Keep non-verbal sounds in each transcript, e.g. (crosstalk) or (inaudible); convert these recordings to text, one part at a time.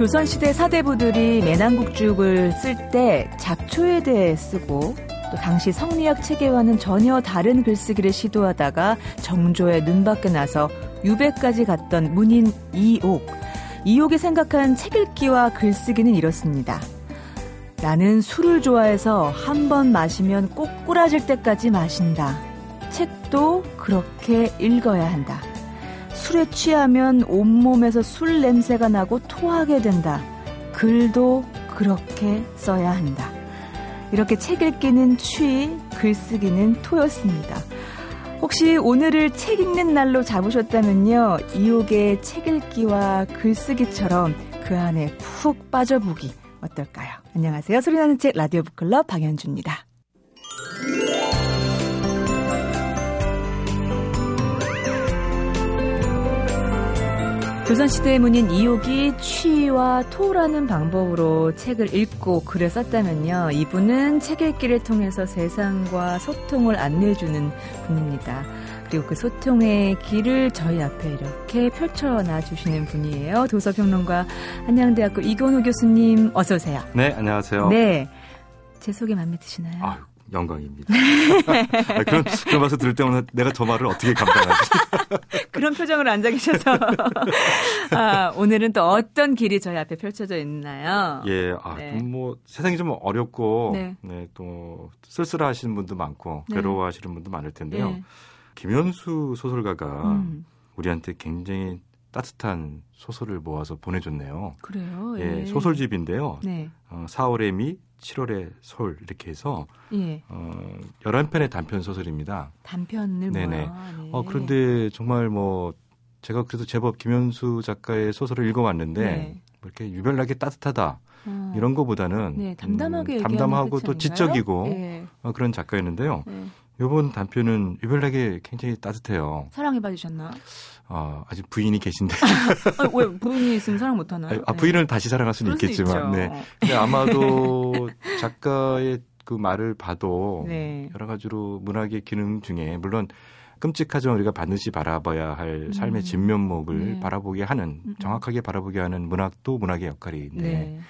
조선시대 사대부들이 매난국죽을 쓸 때 작초에 대해 쓰고 또 당시 성리학 체계와는 전혀 다른 글쓰기를 시도하다가 정조의 눈밖에 나서 유배까지 갔던 문인 이옥. 이옥이 생각한 책 읽기와 글쓰기는 이렇습니다. 나는 술을 좋아해서 한 번 마시면 꼭 꾸라질 때까지 마신다. 책도 그렇게 읽어야 한다. 술에 취하면 온몸에서 술 냄새가 나고 토하게 된다. 글도 그렇게 써야 한다. 이렇게 책 읽기는 취, 글쓰기는 토였습니다. 혹시 오늘을 책 읽는 날로 잡으셨다면요. 이옥의 책 읽기와 글쓰기처럼 그 안에 푹 빠져보기 어떨까요? 안녕하세요. 소리나는 책 라디오 북클럽 방현주입니다. 조선시대의 문인 이옥이 취와 토라는 방법으로 책을 읽고 글을 썼다면요. 이분은 책 읽기를 통해서 세상과 소통을 안내해주는 분입니다. 그리고 그 소통의 길을 저희 앞에 이렇게 펼쳐놔 주시는 분이에요. 도서평론가 한양대학교 이건호 교수님 어서 오세요. 네, 안녕하세요. 네. 제 소개 마음에 드시나요? 아유, 영광입니다. (laughs) 아, 그런, 그런 말씀 들을 때마다 내가 저 말을 어떻게 감당하지? (laughs) 그런 표정으로 앉아 계셔서. (laughs) 아, 오늘은 또 어떤 길이 저희 앞에 펼쳐져 있나요? 예, 아, 네. 뭐, 세상이 좀 어렵고, 네. 네, 또, 쓸쓸하 하시는 분도 많고, 네. 괴로워 하시는 분도 많을 텐데요. 네. 김현수 소설가가 음, 우리한테 굉장히 따뜻한 소설을 모아서 보내줬네요. 그래요. 예, 소설집인데요. 네. 어, 4월의 미, 7월의 솔, 이렇게 해서, 예. 어, 11편의 단편 소설입니다. 단편을 네네. 모아. 네. 어, 그런데 정말 뭐 제가 그래도 제법 김현수 작가의 소설을 읽어왔는데 네. 뭐 이렇게 유별나게 따뜻하다 어, 이런 거보다는 네, 담담하게 음, 담담하고 또? 지적이고 예. 어, 그런 작가였는데요. 네. 이번 단편은 유별나게 굉장히 따뜻해요. 사랑해 봐주셨나? 아, 아직 부인이 계신데 (laughs) 아, 왜 부인이 있으면 사랑 못 하나요? 아, 부인을 다시 사랑할 수는 있겠지만. 네. 근데 아마도 작가의 그 말을 봐도 네. 여러 가지로 문학의 기능 중에 물론 끔찍하지만 우리가 반드시 바라봐야 할 음. 삶의 진면목을 네. 바라보게 하는 음. 정확하게 바라보게 하는 문학도 문학의 역할인데 네.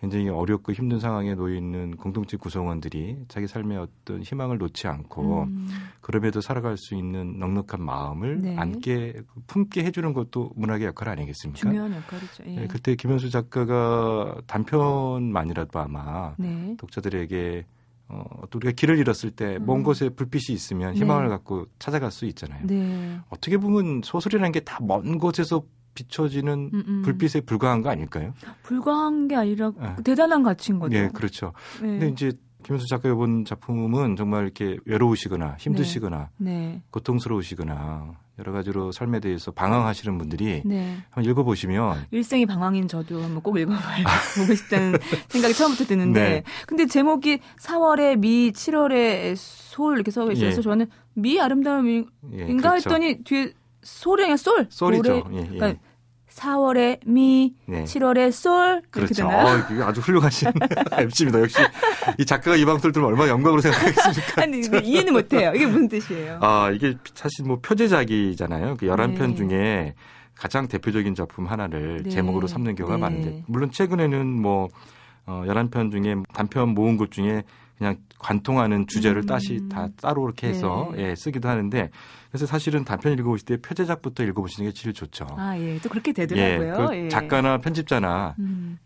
굉장히 어렵고 힘든 상황에 놓여 있는 공동체 구성원들이 자기 삶의 어떤 희망을 놓지 않고 음, 그럼에도 살아갈 수 있는 넉넉한 마음을 네. 안게 품게 해주는 것도 문학의 역할 아니겠습니까? 중요한 역할이죠. 예. 네, 그때 김현수 작가가 단편만이라도 아마 네. 독자들에게 어, 또 우리가 길을 잃었을 때먼 음. 곳에 불빛이 있으면 희망을 네. 갖고 찾아갈 수 있잖아요. 네. 어떻게 보면 소설이라는 게 다 먼 곳에서 비춰지는 음, 음. 불빛에 불과한 거 아닐까요? 불과한 게 아니라 네. 대단한 가치인 거죠. 예, 그렇죠. 네. 근데 이제 김현수 작가가 본 작품은 정말 이렇게 외로우시거나 힘드시거나 네. 고통스러우시거나 여러 가지로 삶에 대해서 방황하시는 분들이 네. 한번 읽어보시면 일생이 방황인 저도 한번 꼭 읽어봐야 (laughs) 보고 싶다는 생각이 처음부터 드는데 네. 근데 제목이 4월의 미, 7월의 솔 이렇게 써 있어서 예. 저는 미 아름다움인가 예, 그렇죠. 했더니 뒤에 아니라 솔. 노래- 예, 예. 그러니까 4월의 미, 네. 7월의 솔 그렇죠. 되나요? 어, 이게 아주 훌륭하신 (laughs) MC입니다. 역시 이 작가가 이 방송을 들으면 얼마나 영광으로 생각하겠습니까? 아니 이해는 못해요. 이게 무슨 뜻이에요? 아, 이게 사실 뭐 표제작이잖아요. 그 11편 네. 중에 가장 대표적인 작품 하나를 네. 제목으로 삼는 경우가 네. 많은데 물론 최근에는 뭐 어, 11편 중에 단편 모은 것 중에 그냥 관통하는 주제를 음. 다시 다 따로 이렇게 해서 네. 예, 쓰기도 하는데 그래서 사실은 단편 읽어보실 때 표제작부터 읽어보시는 게 제일 좋죠. 아, 예. 또 그렇게 예, 되더라고요. 그 예. 작가나 편집자나 음,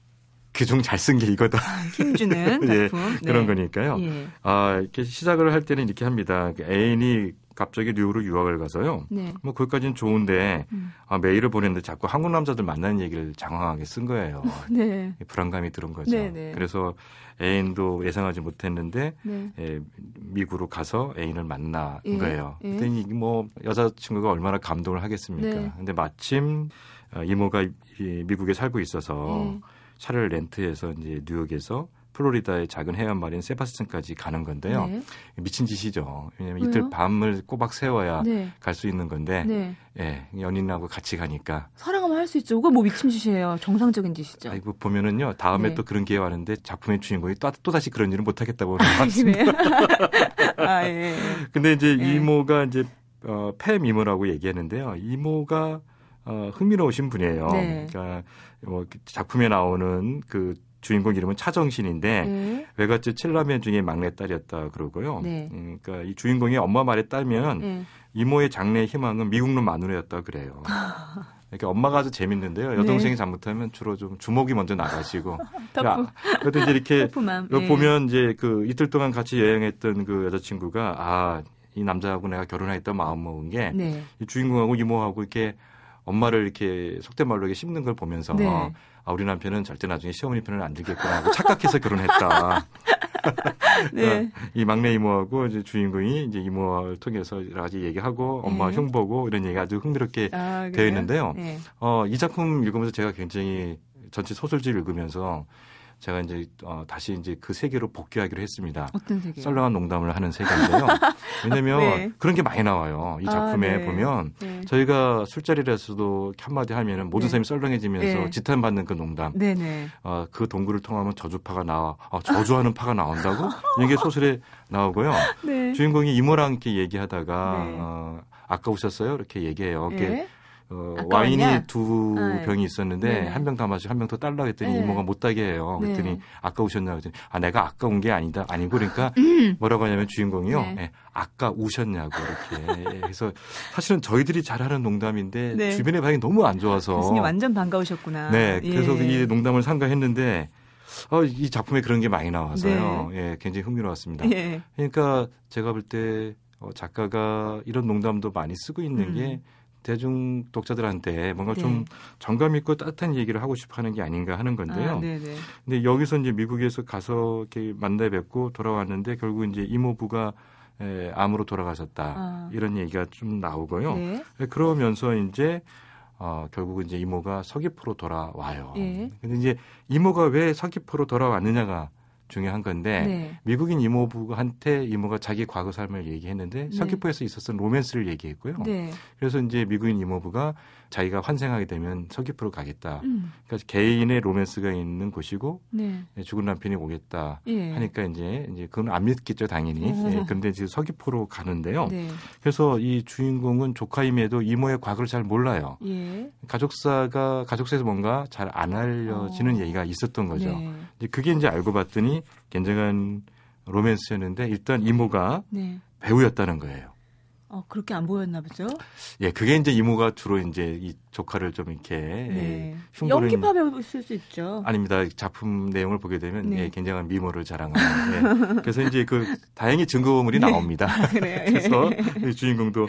그중 잘 쓴 게 이거다 힘주는 (laughs) 예, 작품. 네. 그런 거니까요. 예. 아, 이렇게 시작을 할 때는 이렇게 합니다. 그 애인이 갑자기 뉴욕으로 유학을 가서요. 네. 뭐 거기까지는 좋은데 음. 아, 메일을 보냈는데 자꾸 한국 남자들 만나는 얘기를 장황하게 쓴 거예요. (laughs) 네. 불안감이 들은 거죠. 네네. 그래서 애인도 예상하지 못했는데 네. 에, 미국으로 가서 애인을 만난 예, 거예요. 예. 그랬더니 이게 뭐 여자친구가 얼마나 감동을 하겠습니까? 네. 근데 마침 어, 이모가 이 미국에 살고 있어서 예. 차를 렌트해서 이제 뉴욕에서 플로리다의 작은 해안 마린 세바스틴까지 가는 건데요. 네. 미친 짓이죠. 왜냐하면 왜요? 이틀 밤을 꼬박 세워야 네. 갈수 있는 건데 네. 예, 연인하고 같이 가니까 사랑하면 할 수 있죠. 그거 뭐 미친 짓이에요. 정상적인 짓이죠. 아이고 보면은요 다음에 네. 또 그런 기회 가 왔는데 작품의 주인공이 또, 또 다시 그런 일은 못 하겠다고 (laughs) 아, 나왔습니다. 아, 예. 근데 이제 네. 이모가 이제 어, 폐 미모라고 얘기했는데요. 이모가 어, 흥미로우신 분이에요. 네. 그러니까 뭐 작품에 나오는 그 주인공 이름은 차정신인데 네. 외갓집 칠라면 중에 막내딸이었다 그러고요. 네. 음, 그러니까 이 주인공이 엄마 말에 따르면 네. 이모의 장래 희망은 미국로 마누라였다 그래요. (laughs) 그러니까 엄마가 아주 재밌는데요. 여동생이 네. 잘못하면 주로 좀 주먹이 먼저 나가시고. (laughs) 야, 그래도 이제 이렇게 (laughs) 예. 보면 이제 그 이틀 동안 같이 여행했던 그 여자친구가 아, 이 남자하고 내가 결혼하겠다 마음 먹은 게이 네. 주인공하고 이모하고 이렇게 엄마를 이렇게 속된 말로 이렇게 씹는 걸 보면서 네. 아, 우리 남편은 절대 나중에 시어머니 편을 안 들겠구나 하고 착각해서 결혼했다. (laughs) 네. 이 막내 이모하고 이제 주인공이 이제 이모를 통해서 여러 가지 얘기하고 엄마 네. 흉보고 이런 얘기가 아주 흥미롭게 아, 되어? 있는데요. 네. 어, 이 작품 읽으면서 제가 굉장히 전체 소설집 읽으면서 제가 이제 어, 다시 이제 그 세계로 복귀하기로 했습니다. 어떤 세계? 썰렁한 농담을 하는 세계인데요. (laughs) 왜냐면 네. 그런 게 많이 나와요. 이 아, 작품에 네. 보면 네. 저희가 술자리에서도 한마디 하면은 모든 네. 사람이 썰렁해지면서 네. 지탄받는 그 농담. 네네. 어, 그 동굴을 통하면 저주파가 나와. 어, 저주하는 파가 나온다고? 이게 소설에 나오고요. (laughs) 네. 주인공이 이모랑 이렇게 얘기하다가 네. 어, 아까 오셨어요? 이렇게 얘기해요. 이렇게 예. 어, 아까 와인이? 두 아, 네. 병이 있었는데 네네. 한병 다 마시고 한 병더 달라 했더니 네. 이모가 못 따게 해요. 네. 그랬더니 아까 오셨냐 그랬더니 아 내가 아까 온게 아니다 아니고 그러니까 뭐라고 하냐면 주인공이요. 네. 예, 아까 우셨냐고 이렇게. 예, 그래서 사실은 저희들이 잘하는 농담인데 네. 주변의 반응이 너무 안 좋아서 교수님 완전 반가우셨구나. 네, 그래서 예. 이 농담을 상가했는데 어, 이 작품에 그런 게 많이 나와서요. 예, 굉장히 흥미로웠습니다. 예. 그러니까 제가 볼때 어, 작가가 이런 농담도 많이 쓰고 있는 음. 게 대중 독자들한테 뭔가 네. 좀 정감 있고 따뜻한 얘기를 하고 싶어 하는 게 아닌가 하는 건데요. 아, 네네. 근데 여기서 이제 미국에서 가서 이렇게 만나 뵙고 돌아왔는데 결국 이제 이모부가 에, 암으로 돌아가셨다. 아. 이런 얘기가 좀 나오고요. 네. 그러면서 이제 어, 결국은 이제 이모가 서귀포로 돌아와요. 예. 근데 이제 이모가 왜 서귀포로 돌아왔느냐가 중요한 건데 네. 미국인 이모부한테 이모가 자기 과거 삶을 얘기했는데 네. 서귀포에서 있었던 로맨스를 얘기했고요. 네. 그래서 이제 미국인 이모부가 자기가 환생하게 되면 서귀포로 가겠다. 음. 그러니까 개인의 로맨스가 있는 곳이고 네. 죽은 남편이 오겠다. 예. 하니까 이제 이제 그건 안 믿겠죠 당연히. 어. 예, 그런데 지금 서귀포로 가는데요. 네. 그래서 이 주인공은 조카임에도 이모의 과거를 잘 몰라요. 예. 가족사가 가족사에서 뭔가 잘 안 알려지는 어. 얘기가 있었던 거죠. 네. 이제 그게 이제 알고 봤더니 굉장한 로맨스였는데 일단 이모가 네. 배우였다는 거예요. 어, 그렇게 안 보였나 보죠? 예, 그게 이제 이모가 주로 이제 이 조카를 좀 이렇게 네. 예, 흉보는 연기파 배우실 수 있죠. 아닙니다. 작품 내용을 보게 되면 네. 예, 굉장한 미모를 자랑하는. 예. 그래서 이제 그 다행히 증거물이 네. 나옵니다. (laughs) 아. (laughs) 그래서 이 주인공도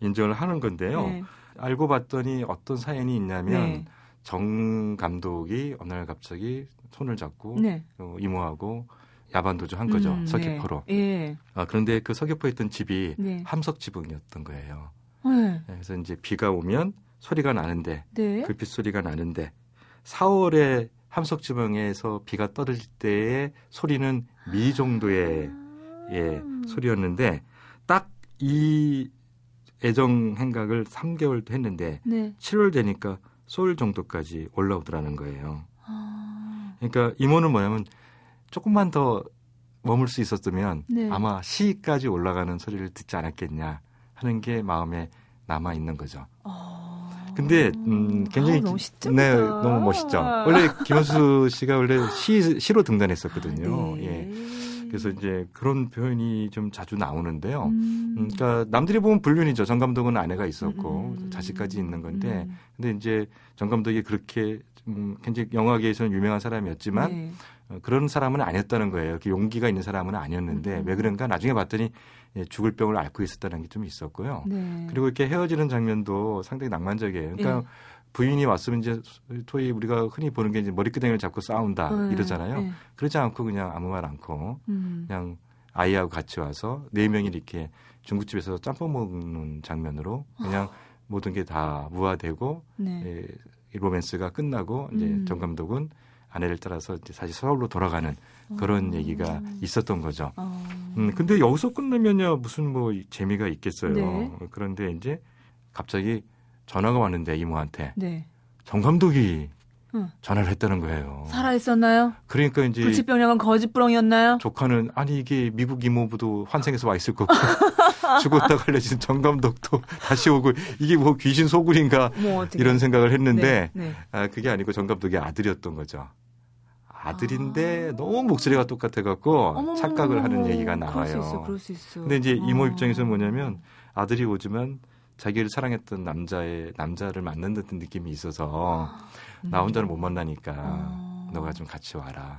인정을 하는 건데요. 네. 알고 봤더니 어떤 사연이 있냐면 네. 정 감독이 어느 날 갑자기 손을 잡고 네. 어, 이모하고 야반도주 한 거죠. 음, 서귀포로. 네. 예. 아, 그런데 그 서귀포에 있던 집이 네. 함석 지붕이었던 거예요. 네. 그래서 이제 비가 오면 소리가 나는데 네. 불빛 소리가 나는데 4월에 함석 지붕에서 비가 떨어질 때의 소리는 미 정도의 예, 아. 소리였는데 딱 이 애정 행각을 3개월도 했는데 네. 7월 되니까 소울 정도까지 올라오더라는 거예요. 아. 그러니까 이모는 뭐냐면 조금만 더 머물 수 있었으면 네. 아마 시까지 올라가는 소리를 듣지 않았겠냐 하는 게 마음에 남아 있는 거죠. 어. 근데 음, 굉장히 아우, 너무. 네 너무 멋있죠. 원래 김원수 씨가 원래 시 시로 등단했었거든요. 아, 네. 예. 그래서 이제 그런 표현이 좀 자주 나오는데요. 음. 음, 그러니까 남들이 보면 불륜이죠. 정 감독은 아내가 있었고 음, 음, 자식까지 있는 건데, 음. 근데 이제 정 감독이 그렇게 음, 굉장히 영화계에서는 유명한 사람이었지만 네. 어, 그런 사람은 아니었다는 거예요. 그 용기가 있는 사람은 아니었는데 음. 왜 그런가 나중에 봤더니 예, 죽을 병을 앓고 있었다는 게 좀 있었고요. 네. 그리고 이렇게 헤어지는 장면도 상당히 낭만적이에요. 그러니까 예. 부인이 왔으면 이제 토이 우리가 흔히 보는 게 이제 머리끄댕이를 잡고 싸운다 네. 이러잖아요. 네. 그러지 않고 그냥 아무 말 않고 음. 그냥 아이하고 같이 와서 네 명이 이렇게 중국집에서 짬뽕 먹는 장면으로 그냥 모든 게 다 무화되고 네. 예, 이 로맨스가 끝나고 이제 음. 정 감독은 아내를 따라서 이제 다시 서울로 돌아가는 그런 어. 얘기가 있었던 거죠. 어. 음, 근데 여기서 끝나면요 무슨 뭐 재미가 있겠어요. 네. 그런데 이제 갑자기 전화가 왔는데 이모한테 네. 정 감독이 응. 전화를 했다는 거예요. 살아 있었나요? 그러니까 이제 불치병약은 거짓부렁이었나요? 조카는 아니 이게 미국 이모부도 환생해서 와 있을 거고 (laughs) 죽었다가 알려진 정 감독도 (laughs) 다시 오고 이게 뭐 귀신 소굴인가 뭐 이런 생각을 했는데 네, 네. 아, 그게 아니고 정 감독의 아들이었던 거죠. 아들인데 아~ 너무 목소리가 똑같아갖고 착각을 하는 얘기가 나와요. 그럴 수 있어, 그럴 수 있어. 근데 이제 이모 아. 입장에서는 뭐냐면 아들이 오지만 자기를 사랑했던 남자의 남자를 만난 듯한 느낌이 있어서 음. 나 혼자는 못 만나니까 아~ 너가 좀 같이 와라.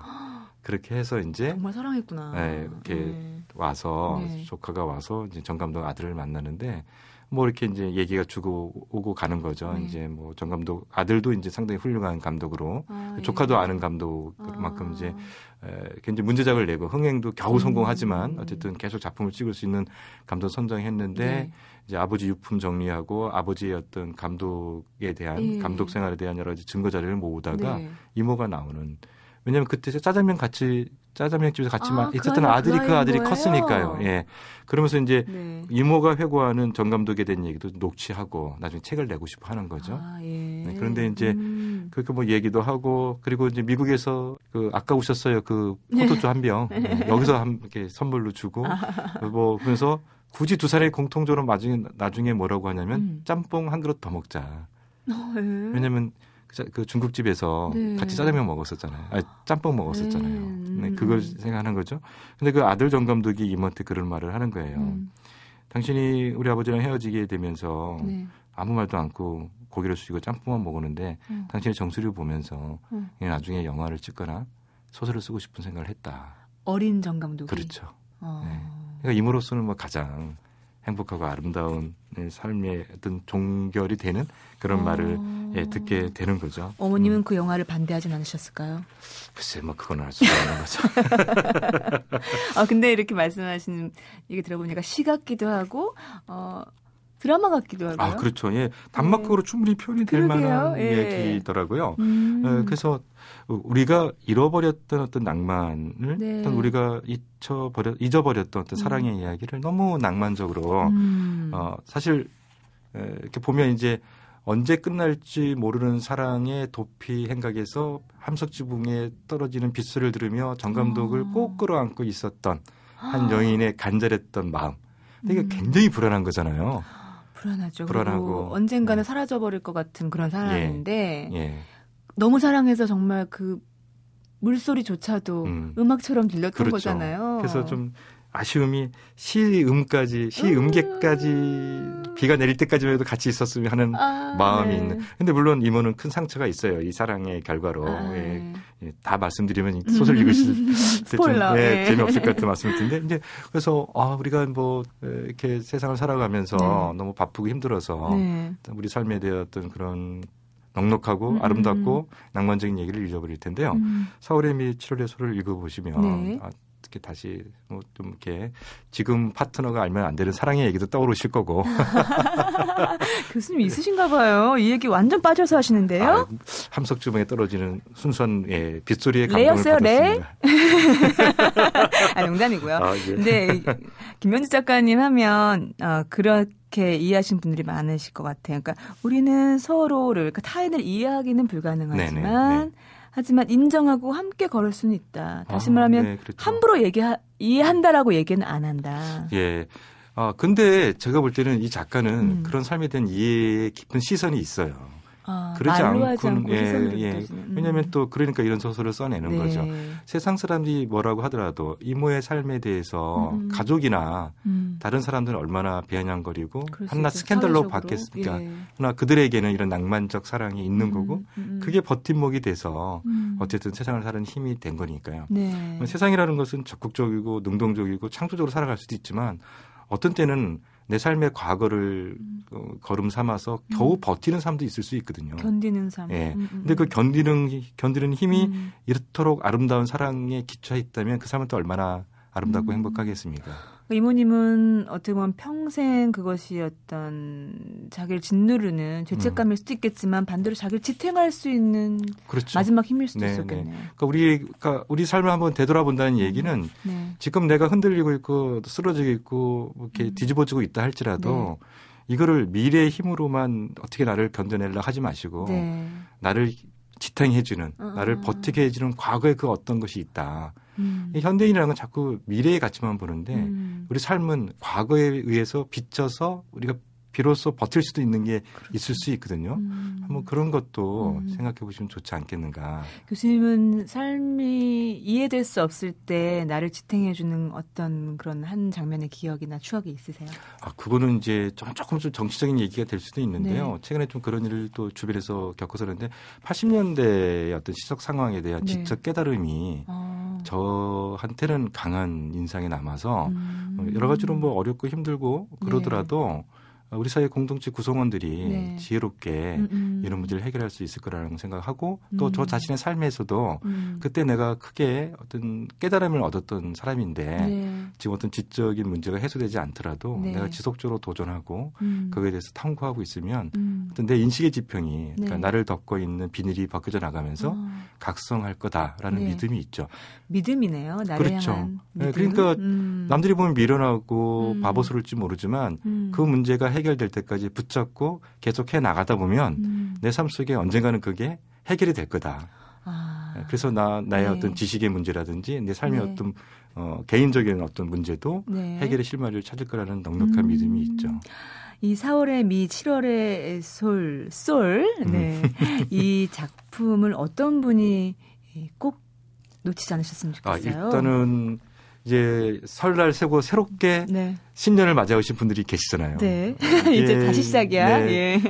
그렇게 해서 이제 정말 사랑했구나. 네, 이렇게 네. 와서 네. 조카가 와서 이제 정 감독 아들을 만나는데 뭐 이렇게 이제 얘기가 주고 오고 가는 거죠. 네. 이제 뭐정 감독 아들도 이제 상당히 훌륭한 감독으로 아, 조카도 예. 아는 감독만큼 아. 이제 에, 굉장히 문제작을 내고 흥행도 겨우 음. 성공하지만 어쨌든 계속 작품을 찍을 수 있는 감독 선정했는데 네. 이제 아버지 유품 정리하고 아버지의 어떤 감독에 대한 예. 감독 생활에 대한 여러 가지 증거 자료를 모으다가 네. 이모가 나오는 왜냐하면 그때 짜장면 같이 짜장면 집에서 같이 아, 있었던 그 아들이 그, 그 아들이 거예요? 컸으니까요. 예. 그러면서 이제 네. 이모가 회고하는 정 감독에 대한 얘기도 녹취하고 나중에 책을 내고 싶어 하는 거죠. 아, 예. 네, 그런데 이제 음. 그렇게 뭐 얘기도 하고 그리고 이제 미국에서 그 아까 오셨어요 그 포도주 한 병. (laughs) 네. 여기서 한 이렇게 선물로 주고 아. 뭐 그러면서 굳이 두 사람이 공통적으로 나중에 나중에 뭐라고 하냐면 음. 짬뽕 한 그릇 더 먹자. 어, 예. 왜냐면 그 중국집에서 네. 같이 짜장면 먹었었잖아요. 아니, 짬뽕 먹었었잖아요. 음. 네, 그걸 생각하는 거죠. 근데 그 아들 정 감독이 이모한테 그런 말을 하는 거예요. 음. 당신이 우리 아버지랑 헤어지게 되면서 네. 아무 말도 않고 고기를 숙이고 짬뽕만 먹었는데 음. 당신의 정수리를 보면서 음. 나중에 영화를 찍거나 소설을 쓰고 싶은 생각을 했다. 어린 정 감독이. 그렇죠. 어. 네. 그러니까 이모로서는 뭐 가장 행복하고 아름다운 삶의 어떤 종결이 되는 그런 어... 말을 예, 듣게 되는 거죠. 어머님은 음. 그 영화를 반대하진 않으셨을까요? 글쎄, 뭐 그건 알 수가 없는 거죠. (laughs) 아 근데 이렇게 말씀하시는 얘기 들어보니까 시 같기도 하고 어 드라마 같기도 하고요. 아 그렇죠. 예, 단막극으로 네. 충분히 표현이 될 그러게요. 만한 예. 얘기더라고요. 음. 예, 그래서 우리가 잃어버렸던 어떤 낭만을 네. 어떤 우리가 잊혀버렸 잊어버렸던 어떤 사랑의 음. 이야기를 너무 낭만적으로 음. 어 사실 이렇게 보면 이제 언제 끝날지 모르는 사랑의 도피 행각에서 함석지붕에 떨어지는 빗소리를 들으며 정 감독을 어. 꼭 끌어안고 있었던 한 여인의 간절했던 마음. 이게 음. 굉장히 불안한 거잖아요. 불안하죠. 불안하고 언젠가는 네. 사라져 버릴 것 같은 그런 사람인데 예. 예. 너무 사랑해서 정말 그 물소리조차도 음. 악처럼 들렸던 그렇죠. 거잖아요. 그래서 좀 아쉬움이 시음까지 시음계까지 음. 비가 내릴 때까지만 해도 같이 있었으면 하는 아, 마음이 네. 있는. 근데 물론 이모는 큰 상처가 있어요. 이 사랑의 결과로 아, 예, 예, 다 말씀드리면 소설 읽으실 때좀 예, 예. 재미없을 것 같은 말씀일 텐데 이제 그래서 아 우리가 뭐 이렇게 세상을 살아가면서 네. 너무 바쁘고 힘들어서 네. 우리 삶에 대한 그런 넉넉하고 음. 아름답고 낭만적인 얘기를 읽어버릴 텐데요. 음. 서울의 미 7월의 소를 읽어보시면 네. 아, 특히 다시 뭐 좀 이렇게 지금 파트너가 알면 안 되는 사랑의 얘기도 떠오르실 거고. (laughs) 교수님 있으신가 봐요. 이 얘기 완전 빠져서 하시는데요. 아, 함석 주머니에 떨어지는 순수한 예, 빗소리의 감동을 레였어요, 받았습니다. 레? (laughs) 아, 농담이고요. 아, 예. 근데 김현지 작가님 하면 어, 그렇게 이해하신 분들이 많으실 것 같아요. 그러니까 우리는 서로를 그러니까 타인을 이해하기는 불가능하지만 네네, 네. 하지만 인정하고 함께 걸을 수는 있다. 다시 아, 말하면 네, 그렇죠. 함부로 얘기 이해한다라고 얘기는 안 한다. 예. 아 근데 제가 볼 때는 이 작가는 음. 그런 삶에 대한 이해의 깊은 시선이 있어요. 아, 그러지 않고는 예, 예. 음. 왜냐하면 또 그러니까 이런 소설을 써내는 네. 거죠. 세상 사람들이 뭐라고 하더라도 이모의 삶에 대해서 음. 가족이나 음. 다른 사람들은 얼마나 비아냥거리고 한낱 스캔들로 받겠습니까? 예. 그러나 그들에게는 이런 낭만적 사랑이 있는 음. 거고 음, 음. 그게 버팀목이 돼서 어쨌든 세상을 사는 힘이 된 거니까요. 네. 세상이라는 것은 적극적이고 능동적이고 창조적으로 살아갈 수도 있지만 어떤 때는 내 삶의 과거를 음. 어, 걸음 삼아서 겨우 음. 버티는 삶도 있을 수 있거든요. 견디는 삶. 예. 음, 음 근데 그 음. 견디는 견디는 힘이 음. 이렇도록 아름다운 사랑에 기초해 있다면 그 삶은 또 얼마나 아름답고 행복하겠습니까? 이모님은 어떻게 보면 평생 그것이 어떤 자기를 짓누르는 죄책감일 수도 있겠지만 반대로 자기를 지탱할 수 있는 그렇죠. 마지막 힘일 수도 네, 네. 있었겠네요. 네. 그러니까 우리 그러니까 우리 삶을 한번 되돌아본다는 얘기는 네. 지금 내가 흔들리고 있고 쓰러지고 있고 뭐 이렇게 음. 뒤집어지고 있다 할지라도 네. 이거를 미래의 힘으로만 어떻게 나를 견뎌내려 하지 마시고 네. 나를 지탱해주는 어. 나를 버티게 해주는 과거의 그 어떤 것이 있다. 음. 현대인이라는 건 자꾸 미래의 가치만 보는데 음. 우리 삶은 과거에 의해서 비춰서 우리가 비로소 버틸 수도 있는 게 그렇죠. 있을 수 있거든요. 음. 한번 그런 것도 음. 생각해 보시면 좋지 않겠는가. 교수님은 삶이 이해될 수 없을 때 나를 지탱해 주는 어떤 그런 한 장면의 기억이나 추억이 있으세요? 아, 그거는 이제 좀 조금 좀 정치적인 얘기가 될 수도 있는데요. 네. 최근에 좀 그런 일을 또 주변에서 겪어서 그런데 80년대의 어떤 시적 상황에 대한 네. 지적 깨달음이 아. 저한테는 강한 인상이 남아서 음. 여러 가지로 뭐 어렵고 힘들고 그러더라도 네. 우리 사회 공동체 구성원들이 네. 지혜롭게 음음. 음. 이런 문제를 해결할 수 있을 거라는 생각하고 또저 음. 자신의 삶에서도 음. 그때 내가 크게 어떤 깨달음을 얻었던 사람인데 네. 지금 어떤 지적인 문제가 해소되지 않더라도 네. 내가 지속적으로 도전하고 음. 그거에 대해서 탐구하고 있으면 음. 어떤 내 인식의 지평이 그러니까 네. 나를 덮고 있는 비늘이 벗겨져 나가면서 어. 각성할 거다라는 네. 믿음이 있죠. 믿음이네요. 나를 그렇죠. 향한 네, 믿음? 그러니까 음. 남들이 보면 미련하고 바보스러울지 모르지만 그 문제가 해 해결될 때까지 붙잡고 계속 해 나가다 보면 음. 내삶 속에 언젠가는 그게 해결이 될 거다. 아. 네, 그래서 나 나의 네. 어떤 지식의 문제라든지 내 삶의 네. 어떤 어, 개인적인 어떤 문제도 네. 해결의 실마리를 찾을 거라는 넉넉한 음. 믿음이 있죠. 이 4월의 미, 7월의 솔, 솔, 음. 네. 음. (laughs) 이 작품을 어떤 분이 꼭 놓치지 않으셨으면 아, 좋겠어요. 아, 일단은 이제 설날 세고 새롭게 네. 신년을 맞아오신 분들이 계시잖아요. 네. (laughs) 이제 다시 시작이야. 네. 예.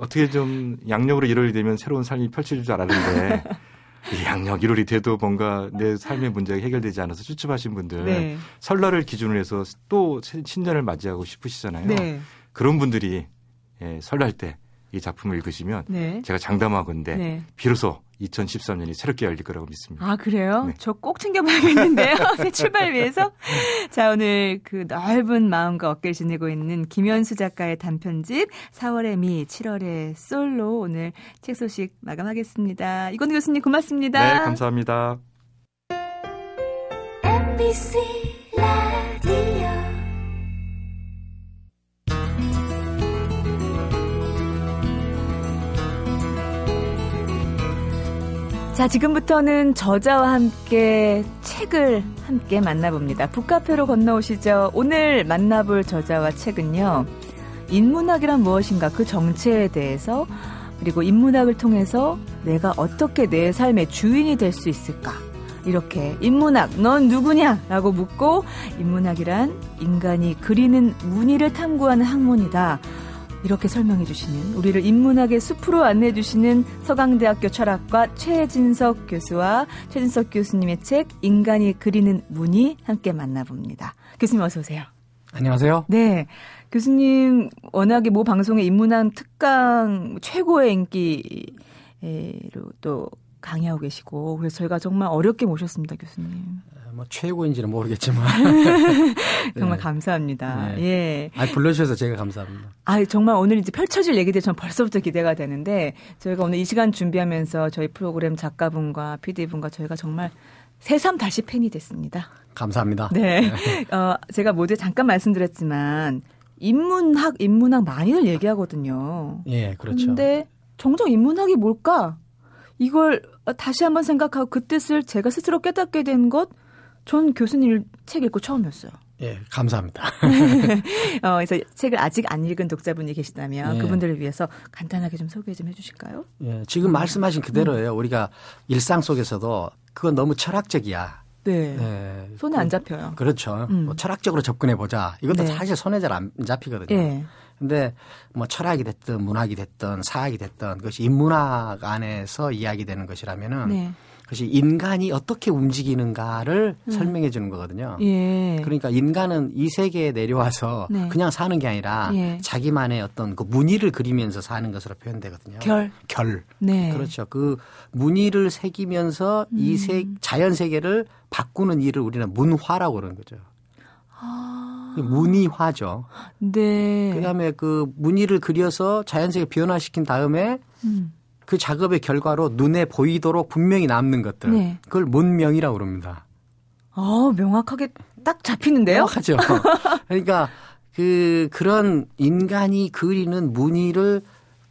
어떻게 좀 양력으로 1월이 되면 새로운 삶이 펼쳐질 줄 알았는데 (laughs) 양력 1월이 돼도 뭔가 내 삶의 문제가 해결되지 않아서 쭈쭈하신 분들 네. 설날을 기준으로 해서 또 신년을 맞이하고 싶으시잖아요. 네. 그런 분들이 예, 설날 때 이 작품을 읽으시면 네. 제가 장담하건데 네. 비로소 2013년이 새롭게 열릴 거라고 믿습니다. 아, 그래요? 네. 저꼭 챙겨봐야겠는데요. (laughs) 새 출발 위해서. 자, 오늘 그 넓은 마음과 어깨를 지니고 있는 김현수 작가의 단편집 4월의 미, 7월의 솔로 오늘 책 소식 마감하겠습니다. 이건 교수님 고맙습니다. 네, 감사합니다. MBC 자, 지금부터는 저자와 함께 책을 함께 만나봅니다. 북카페로 건너오시죠. 오늘 만나볼 저자와 책은요. 인문학이란 무엇인가 그 정체에 대해서 그리고 인문학을 통해서 내가 어떻게 내 삶의 주인이 될 수 있을까? 이렇게 인문학 넌 누구냐? 라고 묻고 인문학이란 인간이 그리는 무늬를 탐구하는 학문이다. 이렇게 설명해 주시는 우리를 인문학의 숲으로 안내해 주시는 서강대학교 철학과 최진석 교수와 최진석 교수님의 책 인간이 그리는 문이 함께 만나봅니다. 교수님 어서 오세요. 안녕하세요. 네. 교수님 워낙에 모 방송의 인문학 특강 최고의 인기로 또 강의하고 계시고 그래서 저희가 정말 어렵게 모셨습니다, 교수님. 뭐 최고인지는 모르겠지만 (laughs) 정말 네. 감사합니다. 네. 예. 아 불러주셔서 제가 감사합니다. 아 정말 오늘 이제 펼쳐질 얘기들 전 벌써부터 기대가 되는데 저희가 오늘 이 시간 준비하면서 저희 프로그램 작가분과 PD분과 저희가 정말 새삼 다시 팬이 됐습니다. 감사합니다. 네. 네. (laughs) 어, 제가 모두 잠깐 말씀드렸지만 인문학 인문학 많이들 얘기하거든요. 예, 그렇죠. 근데 정작 인문학이 뭘까? 이걸 다시 한번 생각하고 그 뜻을 제가 스스로 깨닫게 된 것 전 교수님 책 읽고 처음이었어요. 예, 감사합니다. (laughs) 어, 그래서 책을 아직 안 읽은 독자분이 계시다면 예. 그분들을 위해서 간단하게 좀 소개 좀 해주실까요? 예, 지금 말씀하신 그대로예요. 음. 우리가 일상 속에서도 그건 너무 철학적이야. 네. 네. 손에 그, 안 잡혀요. 그렇죠. 음. 뭐 철학적으로 접근해 보자. 이것도 네. 사실 손에 잘 안 잡히거든요. 네. 근데 뭐 철학이 됐든 문학이 됐든 사학이 됐든 그것이 인문학 안에서 이야기되는 것이라면은 네. 그것이 인간이 어떻게 움직이는가를 음. 설명해 주는 거거든요. 예. 그러니까 인간은 이 세계에 내려와서 (laughs) 네. 그냥 사는 게 아니라 예. 자기만의 어떤 그 무늬를 그리면서 사는 것으로 표현되거든요. 결. 결. 네. 그렇죠. 그 무늬를 새기면서 음. 이 세, 자연 세계를 바꾸는 일을 우리는 문화라고 그러는 거죠. 아. 무늬화죠. 네. 그다음에 그 무늬를 그려서 자연 세계 변화시킨 다음에 음. 그 작업의 결과로 눈에 보이도록 분명히 남는 것들. 네. 그걸 문명이라고 그럽니다. 어, 명확하게 딱 잡히는데요? 명확하죠. (laughs) 그러니까 그, 그런 인간이 그리는 무늬를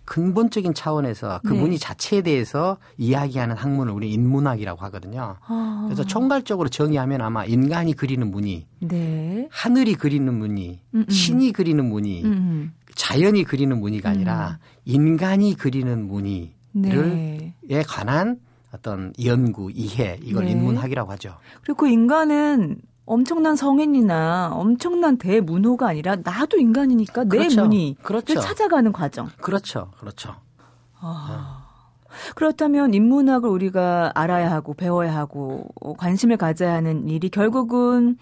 근본적인 차원에서 그 네. 무늬 자체에 대해서 이야기하는 학문을 우리 인문학이라고 하거든요. 아. 그래서 총괄적으로 정의하면 아마 인간이 그리는 무늬, 네. 하늘이 그리는 무늬, 음음. 신이 그리는 무늬, 음음. 자연이 그리는 무늬가 아니라 음. 인간이 그리는 무늬를 네. 에 관한 어떤 연구, 이해 이걸 네. 인문학이라고 하죠. 그리고 그 인간은 엄청난 성인이나 엄청난 대문호가 아니라 나도 인간이니까 그렇죠. 내 무늬를 그렇죠. 찾아가는 과정. 그렇죠. 그렇죠. 아. 그렇다면 인문학을 우리가 알아야 하고 배워야 하고 관심을 가져야 하는 일이 결국은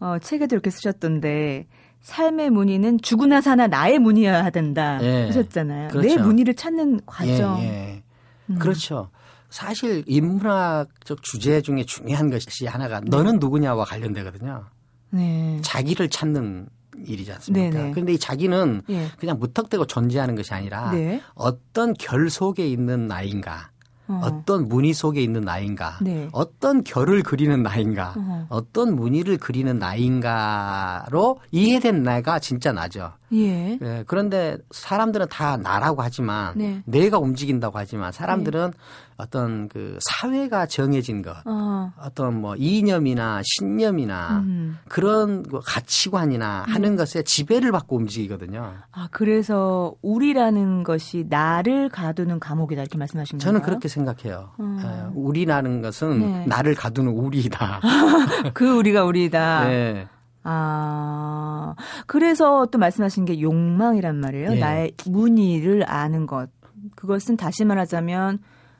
어, 책에도 이렇게 쓰셨던데 삶의 무늬는 죽으나 사나 나의 무늬여야 된다 예. 하셨잖아요. 그렇죠. 내 무늬를 찾는 과정. 예, 예. 음. 그렇죠. 사실 인문학적 주제 중에 중요한 것이 하나가 네. 너는 누구냐와 관련되거든요. 네. 자기를 찾는 일이지 않습니까? 네네. 그런데 이 자기는 예. 그냥 무턱대고 존재하는 것이 아니라 네. 어떤 결 속에 있는 나인가 어. 떤 무늬 속에 있는 나인가, 네. 어떤 결을 그리는 나인가, 어. 떤 무늬를 그리는 나인가로 이해된 나가 진짜 나죠. 예. 예. 그런데 사람들은 다 나라고 하지만 네. 내가 움직인다고 하지만 사람들은 네. 어떤 그 사회가 정해진 것, 어. 떤 뭐 이념이나 신념이나 음. 그런 그 가치관이나 음. 하는 것에 지배를 받고 움직이거든요. 아 그래서 우리라는 것이 나를 가두는 감옥이다 이렇게 말씀하신 거예요? 저는 그렇게 생각해요. 음. 예, 우리라는 것은 네. 나를 가두는 우리다. (laughs) 그 우리가 우리다. (laughs) 네. 아, 그래서 또 말씀하신 게 욕망이란 말이에요. 예. 나의 무늬를 아는 것. 그것은 다시 말하자면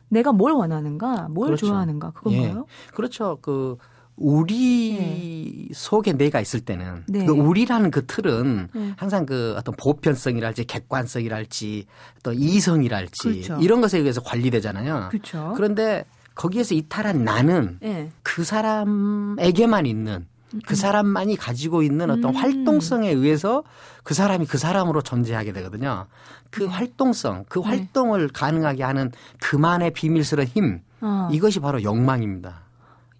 내가 뭘 원하는가, 뭘 그렇죠. 좋아하는가 그건가요? 예. 그렇죠. 그 우리 네. 속에 내가 있을 때는 네. 그 우리라는 그 틀은 네. 항상 그 어떤 보편성이랄지 객관성이랄지 또 이성이랄지 그렇죠. 이런 것에 의해서 관리되잖아요. 그렇죠. 그런데 거기에서 이탈한 나는 네. 그 사람에게만 있는 그 사람만이 가지고 있는 어떤 음. 활동성에 의해서 그 사람이 그 사람으로 존재하게 되거든요. 그 네. 활동성, 그 네. 활동을 가능하게 하는 그만의 비밀스러운 힘, 어. 이것이 바로 욕망입니다.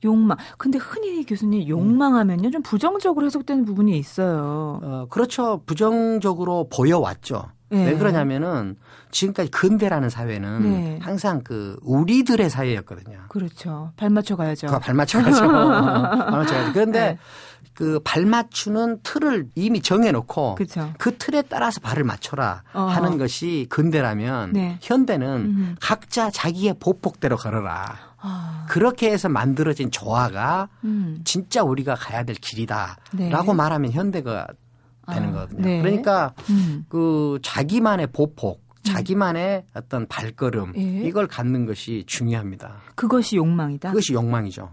욕망. 근데 흔히 교수님 욕망하면요 좀 부정적으로 해석되는 부분이 있어요. 어, 그렇죠. 부정적으로 보여왔죠. 네. 왜 그러냐면은 지금까지 근대라는 사회는 네. 항상 그 우리들의 사회였거든요. 그렇죠. 발맞춰 가야죠. 그 발맞춰 가죠. (laughs) 발맞춰 가죠. 그런데 네. 그 발맞추는 틀을 이미 정해놓고 그렇죠. 그 틀에 따라서 발을 맞춰라 어. 하는 것이 근대라면 네. 현대는 음흠. 각자 자기의 보폭대로 걸어라. 아. 그렇게 해서 만들어진 조화가 음. 진짜 우리가 가야 될 길이다라고 네. 말하면 현대가 되는 아, 거거든요. 네. 그러니까 음. 그 자기만의 보폭, 자기만의 음. 어떤 발걸음 예. 이걸 갖는 것이 중요합니다. 그것이 욕망이다. 그것이 욕망이죠.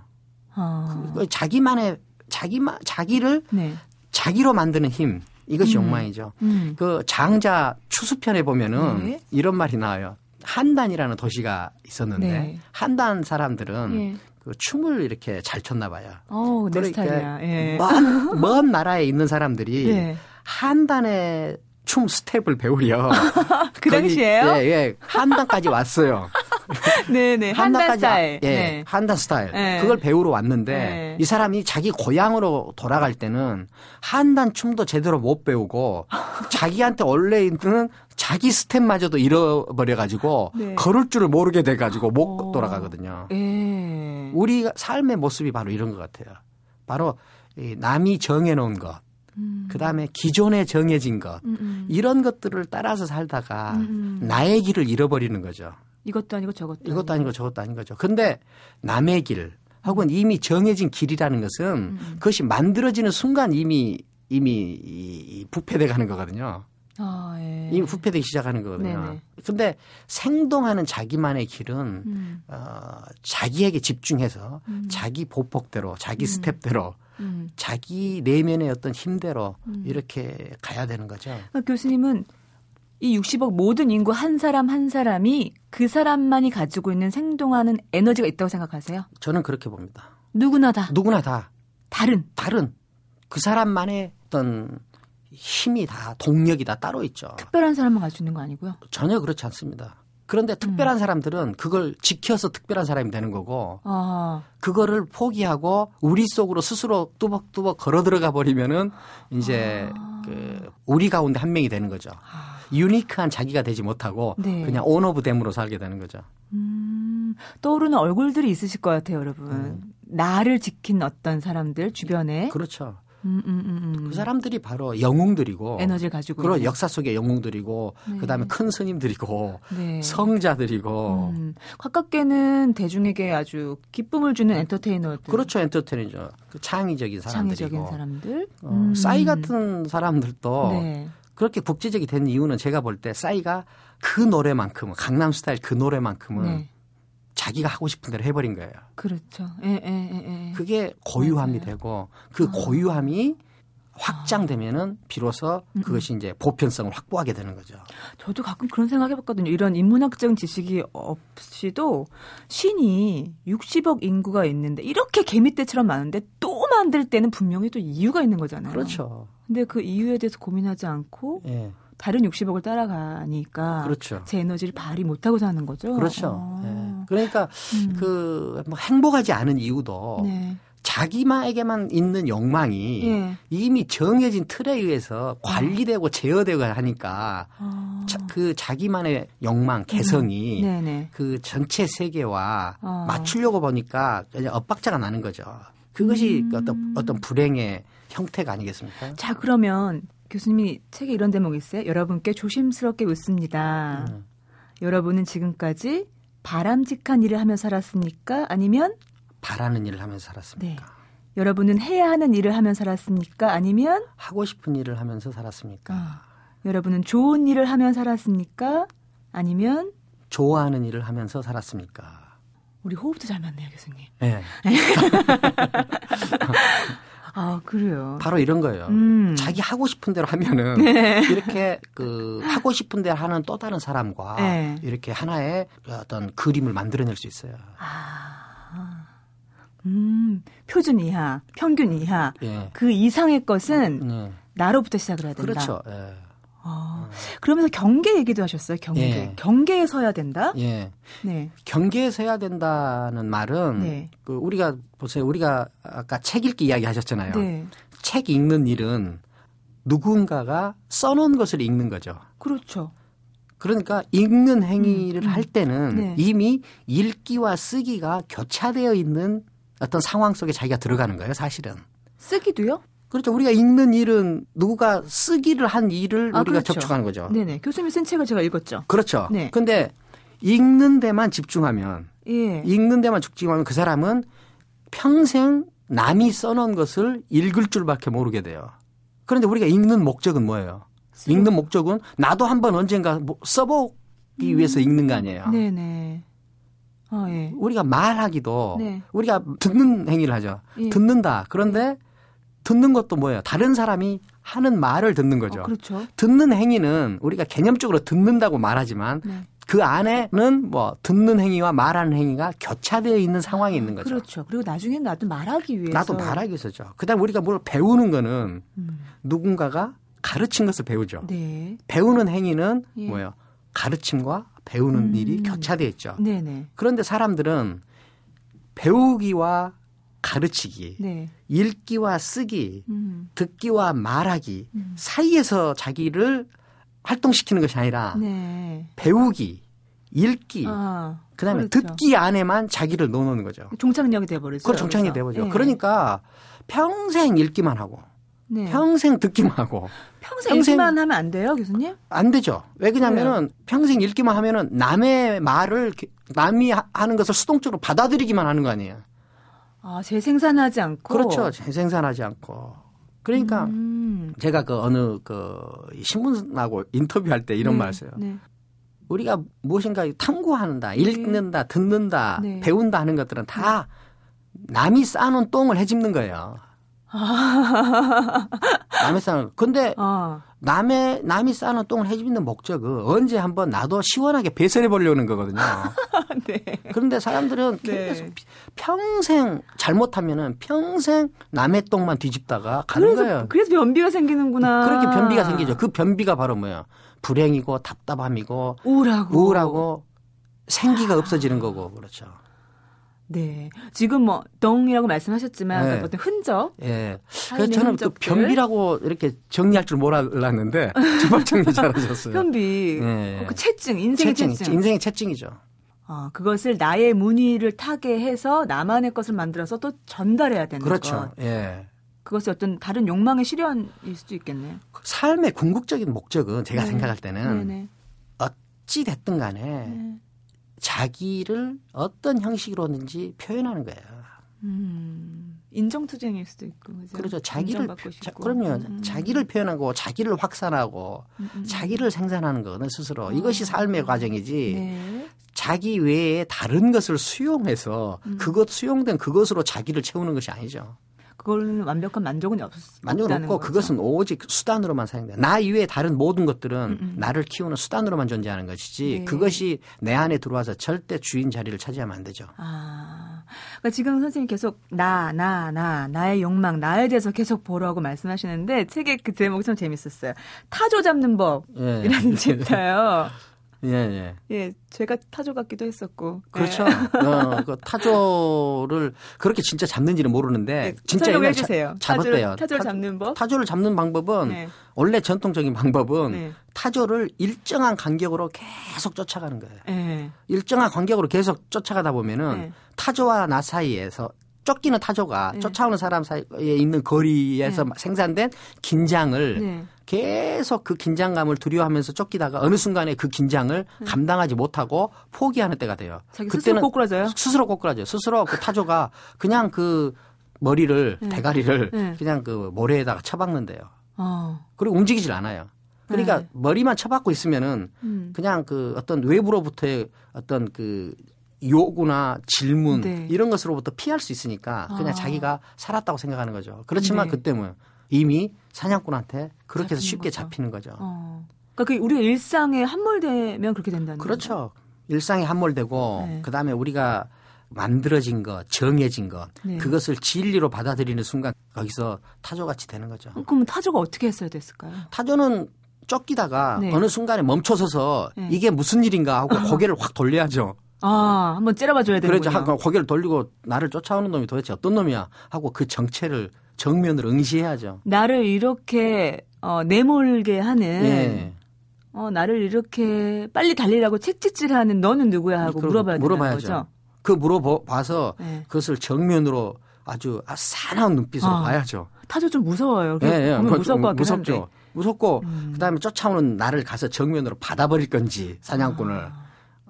아. 그 자기만의 자기만 자기를 네. 자기로 만드는 힘 이것이 음. 욕망이죠. 음. 그 장자 추수편에 보면은 네. 이런 말이 나와요. 한단이라는 도시가 있었는데 네. 한단 사람들은 예. 그 춤을 이렇게 잘 췄나 봐요. 오, 내 스타일이야. 예. 먼, 먼 나라에 있는 사람들이 예. 한단의 춤 스텝을 배우려. (laughs) 그 당시에요? 예, 예. 한단까지 왔어요. 네네. (laughs) 네. 한단 스타일. 예. 네. 한단 스타일. 네. 그걸 배우러 왔는데 네. 이 사람이 자기 고향으로 돌아갈 때는 한단 춤도 제대로 못 배우고 (laughs) 자기한테 원래 있는 자기 스텝마저도 잃어버려가지고 네. 걸을 줄을 모르게 돼가지고 못 오. 어. 돌아가거든요. 예. 우리 삶의 모습이 바로 이런 것 같아요. 바로 이 남이 정해놓은 것. 음. 그 다음에 기존에 정해진 것 음음. 음. 이런 것들을 따라서 살다가 음음. 음. 나의 길을 잃어버리는 거죠. 이것도 아니고 저것도 이것도 아니고 저것도 아닌 거죠. 근데 남의 길 혹은 이미 정해진 길이라는 것은. 음. 그것이 만들어지는 순간 이미 이미 이 부패돼 가는 거거든요. 아, 예. 이미 부패되기 시작하는 거거든요. 네네. 근데 생동하는 자기만의 길은 음. 어, 자기에게 집중해서 음. 자기 보폭대로 자기 음. 스텝대로 음. 자기 내면의 어떤 힘대로 음. 이렇게 가야 되는 거죠. 그러니까 교수님은 이 60억 모든 인구 한 사람 한 사람이 그 사람만이 가지고 있는 생동하는 에너지가 있다고 생각하세요? 저는 그렇게 봅니다. 누구나 다. 누구나 다. 다른. 다른. 그 사람만의 어떤 힘이 다 동력이 다 따로 있죠. 특별한 사람만 가지고 있는 거 아니고요? 전혀 그렇지 않습니다. 그런데 특별한 음. 사람들은 그걸 지켜서 특별한 사람이 되는 거고 아. 그거를 포기하고 우리 속으로 스스로 뚜벅뚜벅 걸어 들어가 버리면은 이제 아. 그 우리 가운데 한 명이 되는 거죠. 아. 유니크한 자기가 되지 못하고 네. 그냥 one of them으로 살게 되는 거죠. 음, 떠오르는 얼굴들이 있으실 것 같아요, 여러분. 음. 나를 지킨 어떤 사람들 주변에. 그렇죠. 음, 음, 음, 음, 그 사람들이 바로 영웅들이고 에너지를 가지고 그런 역사 속의 영웅들이고 네. 그다음에 큰 스님들이고 네. 성자들이고 음. 가깝게는 대중에게 아주 기쁨을 주는 엔터테이너들 그렇죠 엔터테이너죠 그 창의적인 사람들이고 창의적인 사람들 어, 음. 싸이 같은 사람들도 네. 그렇게 국제적이 된 이유는 제가 볼 때 싸이가 그 노래만큼은 강남스타일 그 노래만큼은 네. 자기가 하고 싶은 대로 해버린 거예요. 그렇죠. 에, 에, 에, 에. 그게 고유함이 맞아요. 되고 그 아. 고유함이 확장되면은 비로소 음, 음. 그것이 이제 보편성을 확보하게 되는 거죠. 저도 가끔 그런 생각 해봤거든요. 이런 인문학적인 지식이 없이도 신이 60억 인구가 있는데 이렇게 개미떼처럼 많은데 또 만들 때는 분명히 또 이유가 있는 거잖아요. 그렇죠. 근데 그 이유에 대해서 고민하지 않고 예. 다른 60억을 따라가니까 그렇죠. 제 에너지를 발휘 못하고 사는 거죠. 그렇죠. 어. 네. 그러니까 음. 그뭐 행복하지 않은 이유도 네. 자기만에게만 있는 욕망이 네. 이미 정해진 틀에 의해서 관리되고 제어되고 하니까 어. 자, 그 자기만의 욕망, 개성이 음. 그 전체 세계와 어. 맞추려고 보니까 엇박자가 나는 거죠. 그것이 음. 어떤 어떤 불행의 형태가 아니겠습니까? 자, 그러면 교수님이 책에 이런 대목이 있어요. 여러분께 조심스럽게 묻습니다. 음. 여러분은 지금까지 바람직한 일을 하며 살았습니까? 아니면 바라는 일을 하면서 살았습니까? 네. 여러분은 해야 하는 일을 하며 살았습니까? 아니면 하고 싶은 일을 하면서 살았습니까? 아. 여러분은 좋은 일을 하며 살았습니까? 아니면 좋아하는 일을 하면서 살았습니까? 우리 호흡도 잘 맞네요, 교수님. 네. (laughs) 아, 그래요. 바로 이런 거예요. 음. 자기 하고 싶은 대로 하면은 네. 이렇게 그 하고 싶은 대로 하는 또 다른 사람과 네. 이렇게 하나의 어떤 그림을 만들어낼 수 있어요. 아. 음, 표준 이하, 평균 이하, 예. 그 이상의 것은 네. 나로부터 시작을 해야 된다. 그렇죠. 예. 아, 그러면서 경계 얘기도 하셨어요. 경계. 예. 경계에 서야 된다. 예. 네. 경계에 서야 된다는 말은 네. 그 우리가 보세요. 우리가 아까 책 읽기 이야기 하셨잖아요. 네. 책 읽는 일은 누군가가 써놓은 것을 읽는 거죠. 그렇죠. 그러니까 읽는 행위를 음, 음. 할 때는 네. 이미 읽기와 쓰기가 교차되어 있는 어떤 상황 속에 자기가 들어가는 거예요, 사실은. 쓰기도요? 그렇죠. 우리가 읽는 일은 누가 쓰기를 한 일을 아, 우리가 그렇죠. 접촉하는 거죠. 네네. 교수님이 쓴 책을 제가 읽었죠. 그렇죠. 네. 근데 읽는 데만 집중하면 예. 읽는 데만 집중하면 그 사람은 평생 남이 써놓은 것을 읽을 줄밖에 모르게 돼요. 그런데 우리가 읽는 목적은 뭐예요? 쓰 읽는 목적은 나도 한번 언젠가 뭐 써보기 음. 위해서 읽는 거 아니에요. 네네. 어, 예. 우리가 말하기도 네. 우리가 듣는 행위를 하죠. 예. 듣는다. 그런데 듣는 것도 뭐예요? 다른 사람이 하는 말을 듣는 거죠. 어, 그렇죠. 듣는 행위는 우리가 개념적으로 듣는다고 말하지만 네. 그 안에는 뭐 듣는 행위와 말하는 행위가 교차되어 있는 상황이 있는 거죠. 그렇죠. 그리고 나중에는 나도 말하기 위해서. 나도 말하기 위해서죠. 그다음 우리가 뭘 배우는 거는 음. 누군가가 가르친 것을 배우죠. 네. 배우는 행위는 예. 뭐예요? 가르침과 배우는 음. 일이 교차되어 있죠. 네네. 그런데 사람들은 배우기와 가르치기, 네. 읽기와 쓰기, 음. 듣기와 말하기 음. 사이에서 자기를 활동시키는 것이 아니라 네. 배우기, 읽기, 아, 그다음에 그렇죠. 듣기 안에만 자기를 넣어놓는 거죠. 종착역이 돼버리죠. 그걸 종착역이 돼버죠. 네. 그러니까 평생 읽기만 하고 네. 평생 듣기만 하고 평생, 평생, 읽기만 하면 안 돼요, 교수님? 안 되죠. 왜 그러냐면은 네. 평생 읽기만 하면은 남의 말을 남이 하는 것을 수동적으로 받아들이기만 하는 거 아니에요. 아, 재생산하지 않고. 그렇죠. 재생산하지 않고. 그러니까 음. 제가 그 어느 그 신문하고 인터뷰할 때 이런 네. 말 했어요. 네. 우리가 무엇인가 탐구한다, 네. 읽는다, 듣는다, 네. 배운다 하는 것들은 다 남이 쌓아놓은 똥을 해집는 거예요. 아. (laughs) 남의 쌓아놓은. 근데 아. 남의 남이 쌓아놓은 똥을 해집는 목적은 언제 한번 나도 시원하게 배설해 보려는 거거든요. (laughs) 네. 그런데 사람들은 네. 계속 평생 잘못하면은 평생 남의 똥만 뒤집다가 가는 그래서, 거예요. 그래서 변비가 생기는구나. 그렇게 변비가 생기죠. 그 변비가 바로 뭐예요? 불행이고 답답함이고 우울하고 우울하고 생기가 아. 없어지는 거고 그렇죠. 네. 지금 뭐 덩이라고 말씀하셨지만 네. 어떤 흔적. 예. 그래서 저는 그 변비라고 이렇게 정리할 줄 몰랐는데 정말 정리 (laughs) 잘하셨어요. 변비. 네. 그 채증, 인생의 채증. 채증. 인생의 채증이죠. 아, 그것을 나의 무늬를 타게 해서 나만의 것을 만들어서 또 전달해야 되는 그렇죠. 것. 예. 그것이 어떤 다른 욕망의 실현일 수도 있겠네요. 삶의 궁극적인 목적은 제가 네. 생각할 때는 네네. 어찌 됐든 간에 네. 자기를 어떤 형식으로든지 표현하는 거예요. 음, 인정투쟁일 수도 있고. 그죠? 그렇죠. 자기를, 자, 그럼요. 음. 자기를 표현하고 자기를 확산하고 음, 음. 자기를 생산하는 거는 스스로. 어. 이것이 삶의 과정이지. 네. 자기 외에 다른 것을 수용해서 음. 그것 수용된 그것으로 자기를 채우는 것이 아니죠. 그걸는 완벽한 만족은 없, 만족은 없고 거죠. 그것은 오직 수단으로만 사용돼. 나 이외에 다른 모든 것들은 음음. 음. 나를 키우는 수단으로만 존재하는 것이지 네. 그것이 내 안에 들어와서 절대 주인 자리를 차지하면 안 되죠. 아, 그러니까 지금 선생님 계속 나, 나, 나, 나의 욕망, 나에 대해서 계속 보라고 말씀하시는데 책의 그 제목이 참 재밌었어요. 타조 잡는 법이라는 예. 챕터요. (laughs) 예, 예. 예, 제가 타조 같기도 했었고. 그렇죠. 네. 어, 그 타조를 그렇게 진짜 잡는지는 모르는데 네, 진짜 설명해 주세요. 잡았대요. 타조를, 타조를 잡는 법? 타조를 잡는 방법은 네. 원래 전통적인 방법은 네. 타조를 일정한 간격으로 계속 쫓아가는 거예요. 네. 일정한 간격으로 계속 쫓아가다 보면은 네. 타조와 나 사이에서 쫓기는 타조가 네. 쫓아오는 사람 사이에 있는 거리에서 네. 생산된 긴장을 네. 계속 그 긴장감을 두려워하면서 쫓기다가 어느 순간에 그 긴장을 네. 감당하지 못하고 포기하는 때가 돼요. 그때는 스스로 꼬꾸라져요? 스스로 꼬꾸라져요. 스스로 그 타조가 그냥 그 머리를 네. 대가리를 네. 그냥 그 모래에다가 쳐박는데요. 어. 그리고 움직이질 않아요. 그러니까 네. 머리만 쳐박고 있으면은 음. 그냥 그 어떤 외부로부터의 어떤 그 요구나 질문 네. 이런 것으로부터 피할 수 있으니까 그냥 아. 자기가 살았다고 생각하는 거죠. 그렇지만 네. 그때 뭐 이미 사냥꾼한테 그렇게 해서 쉽게 거죠. 잡히는 거죠. 어. 그러니까 그 우리가 일상에 함몰되면 그렇게 된다는 거죠. 그렇죠. 일상에 함몰되고 네. 그다음에 우리가 만들어진 것, 정해진 것, 네. 그것을 진리로 받아들이는 순간 거기서 타조같이 되는 거죠. 어, 그럼 타조가 어떻게 했어야 됐을까요? 타조는 쫓기다가 네. 어느 순간에 멈춰서서 네. 이게 무슨 일인가 하고 (laughs) 고개를 확 돌려야죠. 아, 한번 째려봐 줘야 되는군요. 그렇죠. 고개를 돌리고 나를 쫓아오는 놈이 도대체 어떤 놈이야 하고 그 정체를 정면으로 응시해야죠. 나를 이렇게 어, 내몰게 하는 예. 어, 나를 이렇게 빨리 달리라고 채찍질하는 너는 누구야 하고 물어봐야 물어봐야죠. 거죠. 그 물어봐서 네. 그것을 정면으로 아주 사나운 눈빛으로 아, 봐야죠. 타조 좀 무서워요. 예, 예. 무서울 것 무섭죠. 무섭고 음. 그다음에 쫓아오는 나를 가서 정면으로 받아버릴 건지 사냥꾼을 아.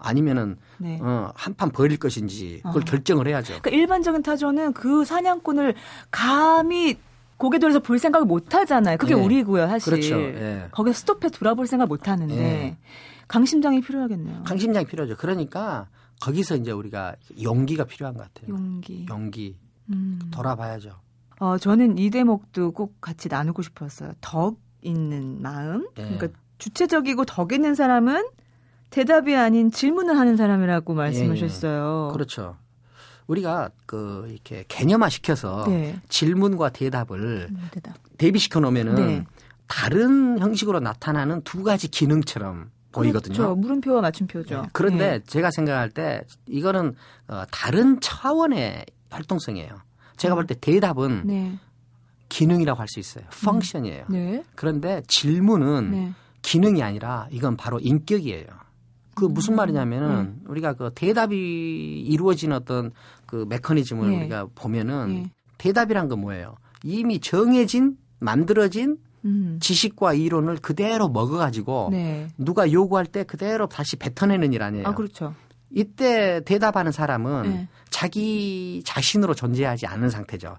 아니면은 네. 어, 한판 버릴 것인지 그걸 어. 결정을 해야죠. 그러니까 일반적인 타조는 그 사냥꾼을 감히 고개 돌려서 볼 생각을 못 하잖아요. 그게 네. 우리고요, 사실. 그렇죠. 네. 거기서 스톱해 돌아볼 생각 못 하는데 네. 강심장이 필요하겠네요. 강심장이 필요하죠. 그러니까 거기서 이제 우리가 용기가 필요한 것 같아요. 용기. 용기. 음. 돌아봐야죠. 어, 저는 이 대목도 꼭 같이 나누고 싶었어요. 덕 있는 마음. 네. 그러니까 주체적이고 덕 있는 사람은 대답이 아닌 질문을 하는 사람이라고 말씀하셨어요. 예, 그렇죠. 우리가 그 이렇게 개념화 시켜서 네. 질문과 대답을 음, 대답. 대비시켜 놓으면은 네. 다른 형식으로 나타나는 두 가지 기능처럼 보이거든요. 그렇죠. 물음표와 맞춤표죠. 네. 그런데 네. 제가 생각할 때 이거는 어, 다른 차원의 활동성이에요. 제가 음. 볼때 대답은 네. 기능이라고 할 수 있어요. 펑션이에요. 음. 그런데 질문은 네. 기능이 아니라 이건 바로 인격이에요. 그 무슨 말이냐면은 음. 우리가 그 대답이 이루어진 어떤 그 메커니즘을 네. 우리가 보면은 네. 대답이란 건 뭐예요? 이미 정해진 만들어진 음. 지식과 이론을 그대로 먹어가지고 네. 누가 요구할 때 그대로 다시 뱉어내는 일 아니에요. 아 그렇죠. 이때 대답하는 사람은 네. 자기 자신으로 존재하지 않는 상태죠.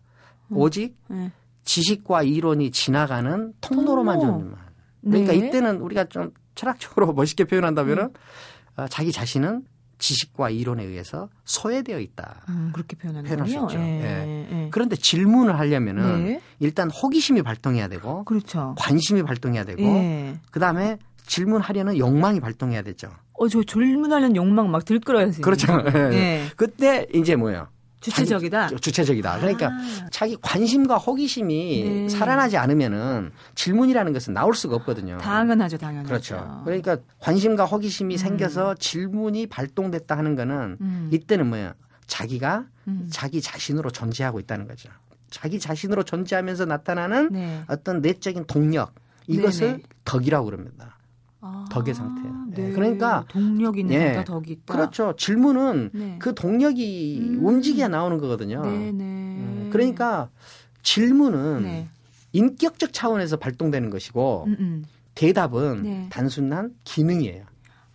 음. 오직 네. 지식과 이론이 지나가는 통로로만 통로. 존재만. 그러니까 네. 이때는 우리가 좀 철학적으로 (laughs) 멋있게 표현한다면은 음. 어, 자기 자신은 지식과 이론에 의해서 소외되어 있다. 음, 그렇게 표현하는 표현할 수 있죠. 예, 예. 예. 그런데 질문을 하려면은 네. 일단 호기심이 발동해야 되고, 그렇죠. 관심이 발동해야 되고, 예. 그 다음에 질문하려는 욕망이 발동해야 되죠. 어, 저 질문하려는 욕망 막 들끓어요. 그렇죠. 예. 그때 이제 뭐예요? 주체적이다. 자기, 주체적이다. 그러니까 아. 자기 관심과 호기심이 네. 살아나지 않으면은 질문이라는 것은 나올 수가 없거든요. 당연하죠, 당연하죠. 그렇죠. 그러니까 관심과 호기심이 음. 생겨서 질문이 발동됐다 하는 거는 음. 이때는 뭐예요? 자기가 음. 자기 자신으로 존재하고 있다는 거죠. 자기 자신으로 존재하면서 나타나는 네. 어떤 내적인 동력 이것을 네네. 덕이라고 그럽니다. 아, 덕의 상태예요. 네. 그러니까 동력 있는 네. 덕이 있다. 그렇죠. 질문은 네. 그 동력이 음. 움직여야 나오는 거거든요. 네. 그러니까 질문은 네. 인격적 차원에서 발동되는 것이고 음, 음. 대답은 네. 단순한 기능이에요.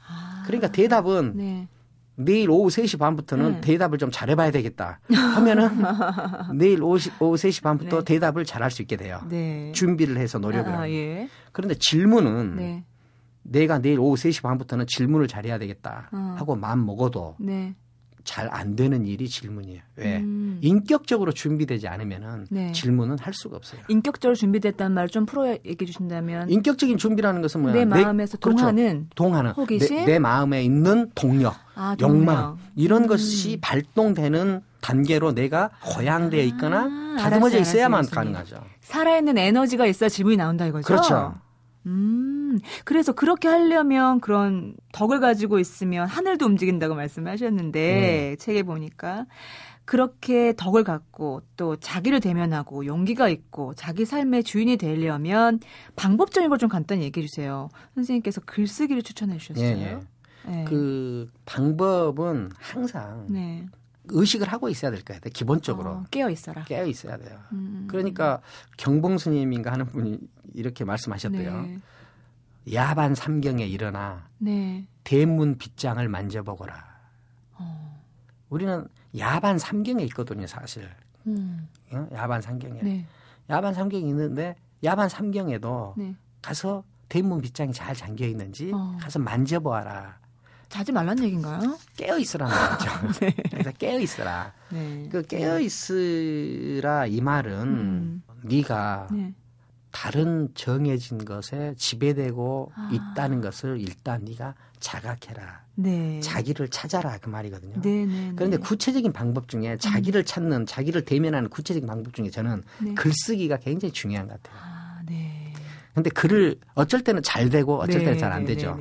아, 그러니까 대답은 네. 내일 오후 3시 반부터는 네. 대답을 좀 잘해봐야 되겠다 하면은 (laughs) 내일 오후, 오후 3시 반부터 네. 대답을 잘할 수 있게 돼요. 네. 준비를 해서 노력을 아, 하고. 예. 그런데 질문은 네. 내가 내일 오후 3시 반부터는 질문을 잘해야 되겠다 어. 하고 마음 먹어도 네. 잘안 되는 일이 질문이에요. 왜? 음. 인격적으로 준비되지 않으면은 네. 질문은 할 수가 없어요. 인격적으로 준비됐다는 말을 좀 풀어 얘기해 주신다면 인격적인 준비라는 것은 뭐야? 내 마음에서 내, 그렇죠. 동하는 그렇죠. 동하는 호기심? 내, 내, 마음에 있는 동력, 아, 욕망 이런 음. 것이 발동되는 단계로 내가 고양되어 있거나 아, 다듬어져 알았어요, 있어야만 알았어요, 가능하죠. 살아있는 에너지가 있어야 질문이 나온다 이거죠. 그렇죠. 음, 그래서 그렇게 하려면 그런 덕을 가지고 있으면 하늘도 움직인다고 말씀하셨는데 네. 책에 보니까 그렇게 덕을 갖고 또 자기를 대면하고 용기가 있고 자기 삶의 주인이 되려면 방법적인 걸 좀 간단히 얘기해 주세요. 선생님께서 글쓰기를 추천해 주셨어요. 예, 예. 네. 그 방법은 항상 네. 의식을 하고 있어야 될 거예요. 기본적으로 어, 깨어 있어라. 깨어 있어야 돼요. 음. 그러니까 경봉 스님인가 하는 분이 이렇게 말씀하셨대요. 네. 야반 삼경에 일어나 네. 대문 빗장을 만져보거라. 어. 우리는 야반 삼경에 있거든요, 사실. 음. 어? 야반 삼경에. 네. 야반 삼경이 있는데 야반 삼경에도 네. 가서 대문 빗장이 잘 잠겨 있는지 어. 가서 만져보아라. 자지 말란 얘기인가요? 깨어 있으라는 (laughs) 거죠. 네. 그래서 깨어 있으라. 네. 그 깨어 있으라 이 말은 음. 네가 네. 다른 정해진 것에 지배되고 아. 있다는 것을 일단 네가 자각해라. 네. 자기를 찾아라 그 말이거든요. 네, 네, 네. 그런데 구체적인 방법 중에 자기를 음. 찾는 자기를 대면하는 구체적인 방법 중에 저는 네. 글쓰기가 굉장히 중요한 것 같아요. 아, 네. 근데 글을 어쩔 때는 잘 되고 어쩔 때는 잘 안 되죠.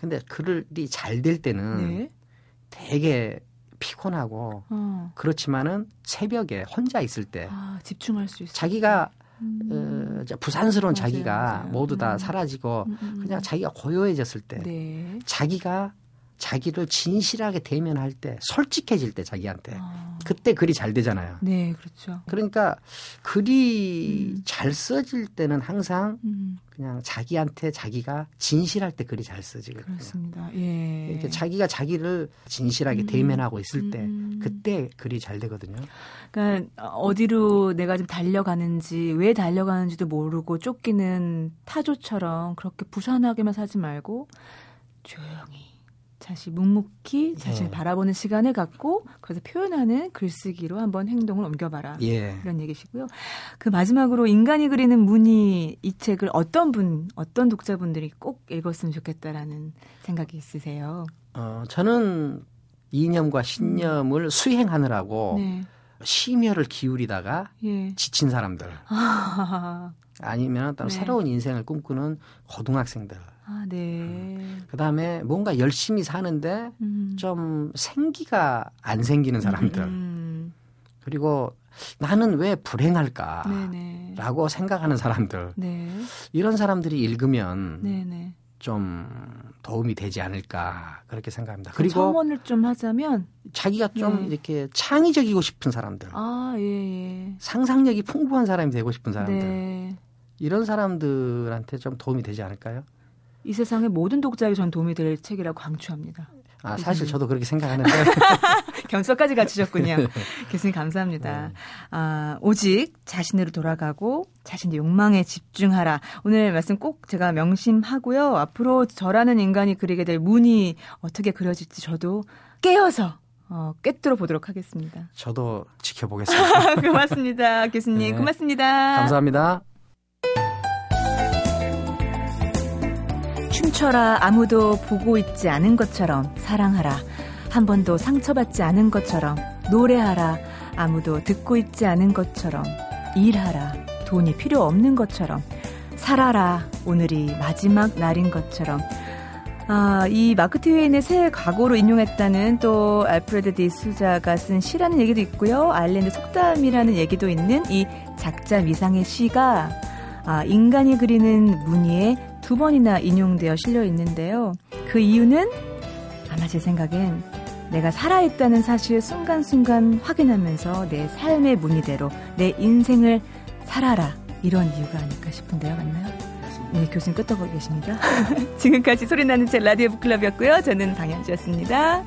근데 글이 잘 될 때는 되게 피곤하고 어. 그렇지만은 새벽에 혼자 있을 때 아, 집중할 수 있어요. 자기가 음. 어, 부산스러운 맞아요, 자기가 맞아요. 모두 다 음. 사라지고 음, 음, 음. 그냥 자기가 고요해졌을 때 네. 자기가 자기를 진실하게 대면할 때 솔직해질 때 자기한테 아. 그때 글이 잘 되잖아요. 네, 그렇죠. 그러니까 글이 음. 잘 써질 때는 항상 음. 그냥 자기한테 자기가 진실할 때 글이 잘 써지거든요. 그렇습니다. 예. 이렇게 자기가 자기를 진실하게 음. 대면하고 있을 때 그때 글이 잘 되거든요. 그러니까 어디로 내가 좀 달려가는지 왜 달려가는지도 모르고 쫓기는 타조처럼 그렇게 부산하게만 사지 말고 조용히 자시 묵묵히 자신을 네. 바라보는 시간을 갖고 그래서 표현하는 글쓰기로 한번 행동을 옮겨봐라 예. 그런 얘기시고요. 그 마지막으로 인간이 그리는 무늬 이 책을 어떤 분 어떤 독자분들이 꼭 읽었으면 좋겠다라는 생각이 있으세요? 어 저는 이념과 신념을 음. 수행하느라고 네. 심혈을 기울이다가 예. 지친 사람들 아 (laughs) 니면 또 네. 새로운 인생을 꿈꾸는 고등학생들 아, 네. 그 다음에 뭔가 열심히 사는데 음. 좀 생기가 안 생기는 사람들. 음. 그리고 나는 왜 불행할까라고 네네. 생각하는 사람들. 네. 이런 사람들이 읽으면 네네. 좀 도움이 되지 않을까 그렇게 생각합니다. 그 그리고 첨언을 좀 하자면 자기가 좀 네. 이렇게 창의적이고 싶은 사람들, 아, 예, 예. 상상력이 풍부한 사람이 되고 싶은 사람들, 네. 이런 사람들한테 좀 도움이 되지 않을까요? 이 세상의 모든 독자에게 전 도움이 될 책이라고 강추합니다. 아, 사실 저도 그렇게 생각하는데. (laughs) 겸손까지 갖추셨군요. (laughs) 교수님 감사합니다. 네. 아, 오직 자신으로 돌아가고 자신의 욕망에 집중하라. 오늘 말씀 꼭 제가 명심하고요. 앞으로 저라는 인간이 그리게 될 문이 어떻게 그려질지 저도 깨어서 어, 꿰뚫어 보도록 하겠습니다. 저도 지켜보겠습니다. (laughs) 고맙습니다. 교수님. 네. 고맙습니다. 감사합니다. 춤춰라. 아무도 보고 있지 않은 것처럼 사랑하라. 한 번도 상처받지 않은 것처럼 노래하라. 아무도 듣고 있지 않은 것처럼 일하라. 돈이 필요 없는 것처럼 살아라. 오늘이 마지막 날인 것처럼. 아, 이 마크 트웨인의 새 과거로 인용했다는 또 알프레드 디 수자가 쓴 시라는 얘기도 있고요. 아일랜드 속담이라는 얘기도 있는 이 작자 미상의 시가 아, 인간이 그리는 무늬에 두 번이나 인용되어 실려 있는데요. 그 이유는 아마 제 생각엔 내가 살아있다는 사실을 순간순간 확인하면서 내 삶의 무늬대로 내 인생을 살아라. 이런 이유가 아닐까 싶은데요. 맞나요? 네, 교수님 끄떡하고 계십니다. (laughs) 지금까지 소리나는 제 라디오 북클럽이었고요. 저는 방현주였습니다.